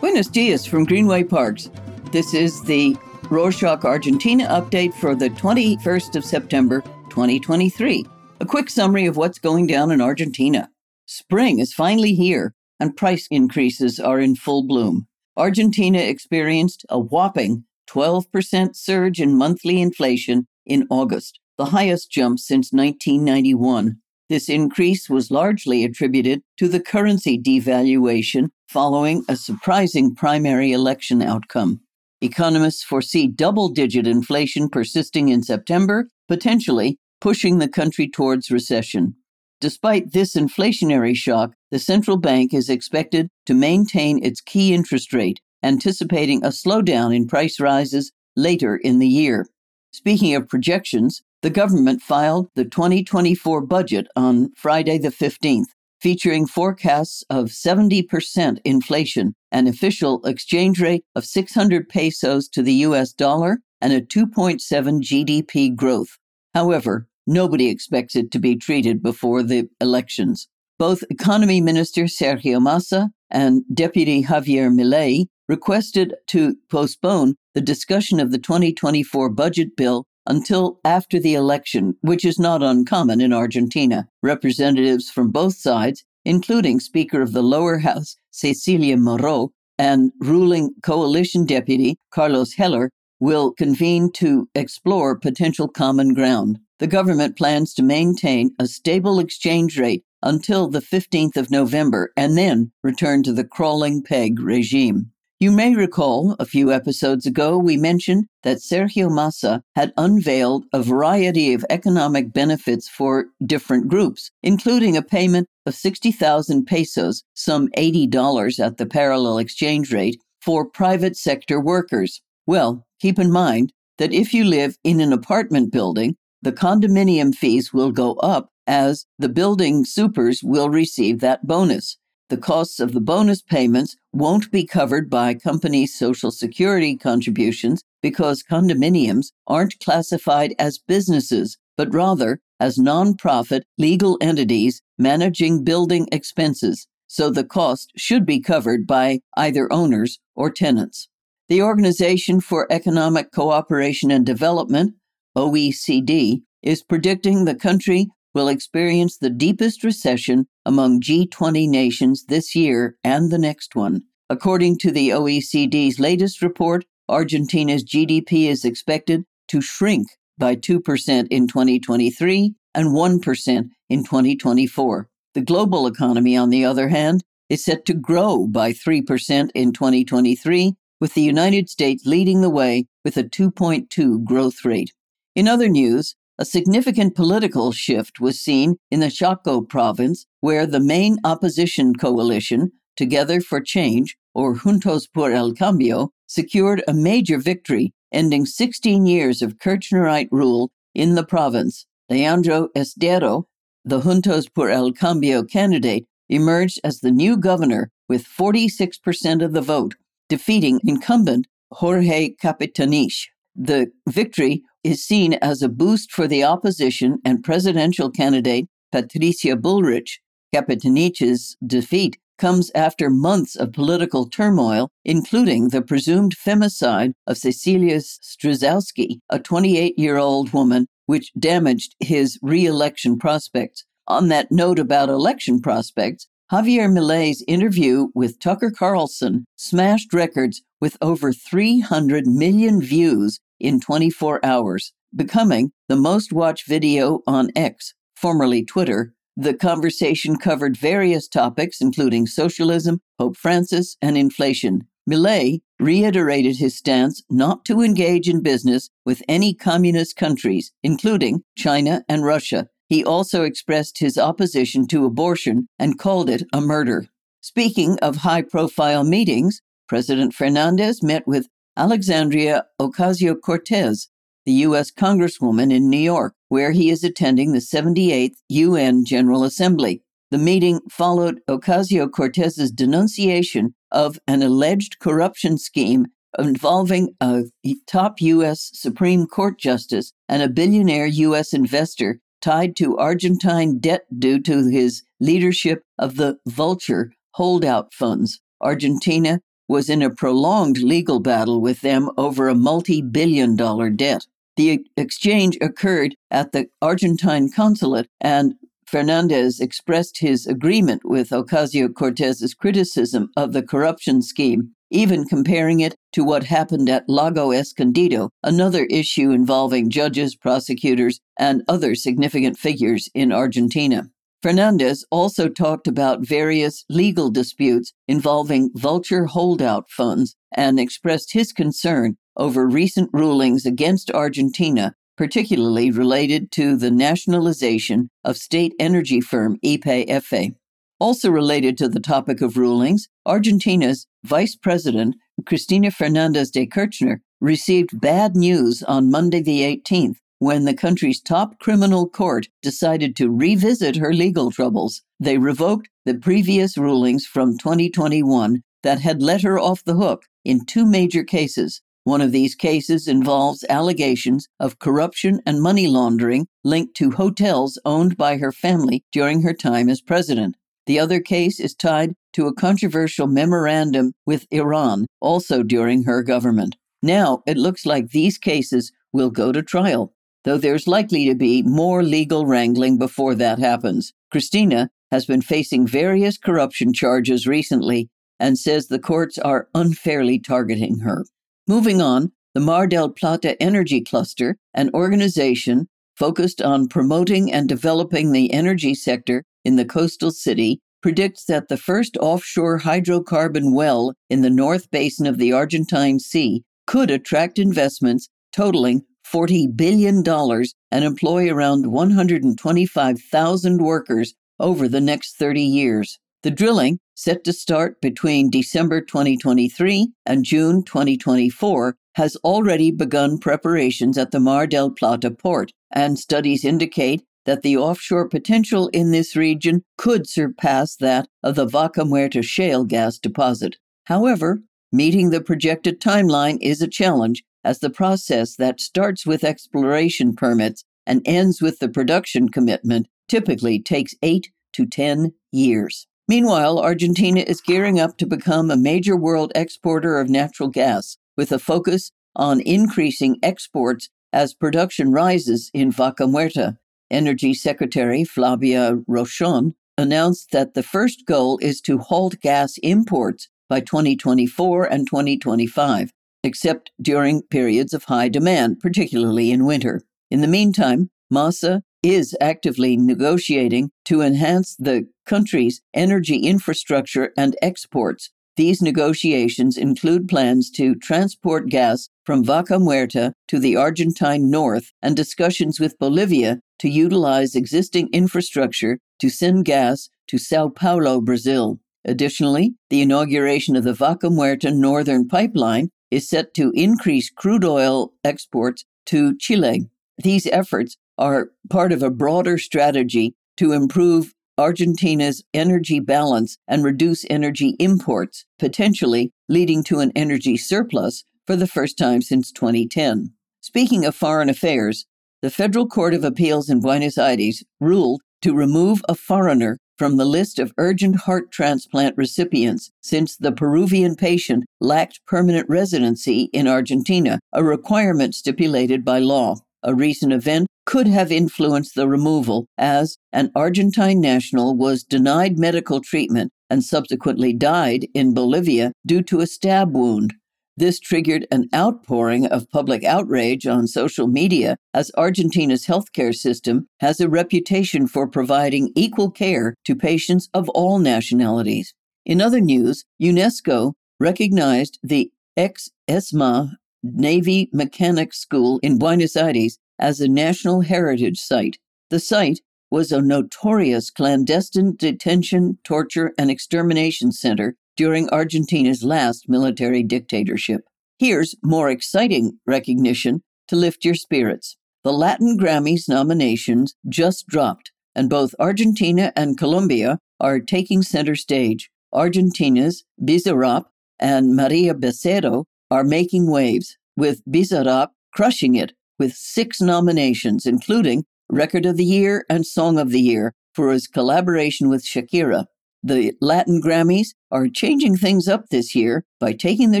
Buenos dias from Greenway Parks. This is the Rorshok Argentina update for the 21st of September 2023. A quick summary of what's going down in Argentina. Spring is finally here, and price increases are in full bloom. Argentina experienced a whopping 12% surge in monthly inflation in August, the highest jump since 1991. This increase was largely attributed to the currency devaluation following a surprising primary election outcome. Economists foresee double digit inflation persisting in September, potentially pushing the country towards recession. Despite this inflationary shock, the central bank is expected to maintain its key interest rate, anticipating a slowdown in price rises later in the year. Speaking of projections, the government filed the 2024 budget on Friday the 15th, featuring forecasts of 70% inflation, an official exchange rate of 600 pesos to the US dollar, and a 2.7 GDP growth. However, nobody expects it to be treated before the elections. Both Economy Minister Sergio Massa and Deputy Javier Milei requested to postpone the discussion of the 2024 budget bill until after the election, which is not uncommon in Argentina. Representatives from both sides, including Speaker of the lower house Cecilia Moreau, and ruling coalition deputy Carlos Heller, will convene to explore potential common ground. The government plans to maintain a stable exchange rate until the 15th of November and then return to the crawling peg regime. You may recall a few episodes ago we mentioned that Sergio Massa had unveiled a variety of economic benefits for different groups, including a payment of 60,000 pesos, some $80 at the parallel exchange rate, for private sector workers. Well, keep in mind that if you live in an apartment building, the condominium fees will go up as the building supers will receive that bonus the costs of the bonus payments won't be covered by companies' Social Security contributions because condominiums aren't classified as businesses, but rather as nonprofit legal entities managing building expenses, so the cost should be covered by either owners or tenants. The Organization for Economic Cooperation and Development, OECD, is predicting the country will experience the deepest recession among G20 nations this year and the next one. According to the OECD's latest report, Argentina's GDP is expected to shrink by 2% in 2023 and 1% in 2024. The global economy, on the other hand, is set to grow by 3% in 2023, with the United States leading the way with a 2.2 growth rate. In other news, a significant political shift was seen in the Chaco province, where the main opposition coalition, Together for Change, or Juntos por el Cambio, secured a major victory, ending 16 years of Kirchnerite rule in the province. Leandro Zdero, the Juntos por el Cambio candidate, emerged as the new governor with 46% of the vote, defeating incumbent Jorge Capitanich. The victory is seen as a boost for the opposition and presidential candidate Patricia Bullrich. Capitanich's defeat comes after months of political turmoil, including the presumed femicide of Cecilia Strzyzowski, a 28 year old woman, which damaged his re election prospects. On that note about election prospects, Javier Milei's interview with Tucker Carlson smashed records with over 300 million views in 24 hours, becoming the most watched video on X, formerly Twitter. The conversation covered various topics, including socialism, Pope Francis, and inflation. Milei reiterated his stance not to engage in business with any communist countries, including China and Russia. He also expressed his opposition to abortion and called it a murder. Speaking of high profile meetings, President Fernandez met with Alexandria Ocasio Cortez, the U.S. Congresswoman in New York, where he is attending the 78th UN General Assembly. The meeting followed Ocasio Cortez's denunciation of an alleged corruption scheme involving a top U.S. Supreme Court justice and a billionaire U.S. investor tied to Argentine debt due to his leadership of the Vulture holdout funds. Argentina was in a prolonged legal battle with them over a multi billion dollar debt. The exchange occurred at the Argentine consulate, and Fernandez expressed his agreement with Ocasio Cortez's criticism of the corruption scheme, even comparing it to what happened at Lago Escondido, another issue involving judges, prosecutors, and other significant figures in Argentina. Fernandez also talked about various legal disputes involving vulture holdout funds and expressed his concern over recent rulings against Argentina particularly related to the nationalization of state energy firm YPF. Also related to the topic of rulings, Argentina's Vice President, Cristina Fernandez de Kirchner, received bad news on Monday the 18th when the country's top criminal court decided to revisit her legal troubles. They revoked the previous rulings from 2021 that had let her off the hook in two major cases one of these cases involves allegations of corruption and money laundering linked to hotels owned by her family during her time as president. The other case is tied to a controversial memorandum with Iran, also during her government. Now, it looks like these cases will go to trial, though there's likely to be more legal wrangling before that happens. Cristina has been facing various corruption charges recently and says the courts are unfairly targeting her. Moving on, the Mar del Plata Energy Cluster, an organization focused on promoting and developing the energy sector in the coastal city, predicts that the first offshore hydrocarbon well in the North Basin of the Argentine Sea could attract investments totaling $40 billion and employ around 125,000 workers over the next 30 years. The drilling, set to start between December 2023 and June 2024, has already begun preparations at the Mar del Plata port, and studies indicate that the offshore potential in this region could surpass that of the Vaca Muerta shale gas deposit. However, meeting the projected timeline is a challenge, as the process that starts with exploration permits and ends with the production commitment typically takes 8 to 10 years. Meanwhile, Argentina is gearing up to become a major world exporter of natural gas, with a focus on increasing exports as production rises in Vaca Muerta. Energy Secretary Flavia Royón announced that the first goal is to halt gas imports by 2024 and 2025, except during periods of high demand, particularly in winter. In the meantime, Massa is actively negotiating to enhance the country's energy infrastructure and exports. These negotiations include plans to transport gas from Vaca Muerta to the Argentine north and discussions with Bolivia to utilize existing infrastructure to send gas to Sao Paulo, Brazil. Additionally, the inauguration of the Vaca Muerta Northern Pipeline is set to increase crude oil exports to Chile. These efforts are part of a broader strategy to improve Argentina's energy balance and reduce energy imports, potentially leading to an energy surplus for the first time since 2010. Speaking of foreign affairs, the Federal Court of Appeals in Buenos Aires ruled to remove a foreigner from the list of urgent heart transplant recipients since the Peruvian patient lacked permanent residency in Argentina, a requirement stipulated by law. A recent event could have influenced the removal, as an Argentine national was denied medical treatment and subsequently died in Bolivia due to a stab wound. This triggered an outpouring of public outrage on social media as Argentina's healthcare system has a reputation for providing equal care to patients of all nationalities. In other news, UNESCO recognized the ex ESMA Navy Mechanics School in Buenos Aires as a National Heritage Site. The site was a notorious clandestine detention, torture, and extermination center during Argentina's last military dictatorship. Here's more exciting recognition to lift your spirits. The Latin Grammys nominations just dropped, and both Argentina and Colombia are taking center stage. Argentina's Bizarrap and Maria Becerra are making waves, with Bizarrap crushing it with six nominations, including Record of the Year and Song of the Year for his collaboration with Shakira. The Latin Grammys are changing things up this year by taking the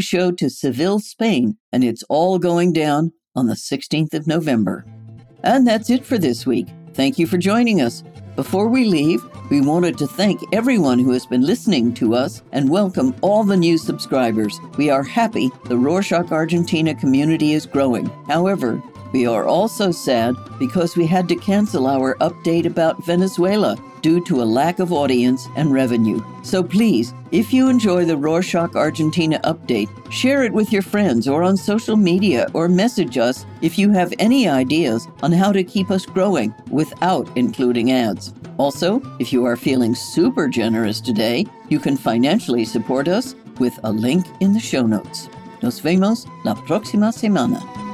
show to Seville, Spain, and it's all going down on the 16th of November. And that's it for this week. Thank you for joining us. Before we leave, we wanted to thank everyone who has been listening to us and welcome all the new subscribers. We are happy the Rorshok Argentina community is growing. However, we are also sad because we had to cancel our update about Venezuela due to a lack of audience and revenue. So please, if you enjoy the Rorshok Argentina update, share it with your friends or on social media or message us if you have any ideas on how to keep us growing without including ads. Also, if you are feeling super generous today, you can financially support us with a link in the show notes. Nos vemos la próxima semana.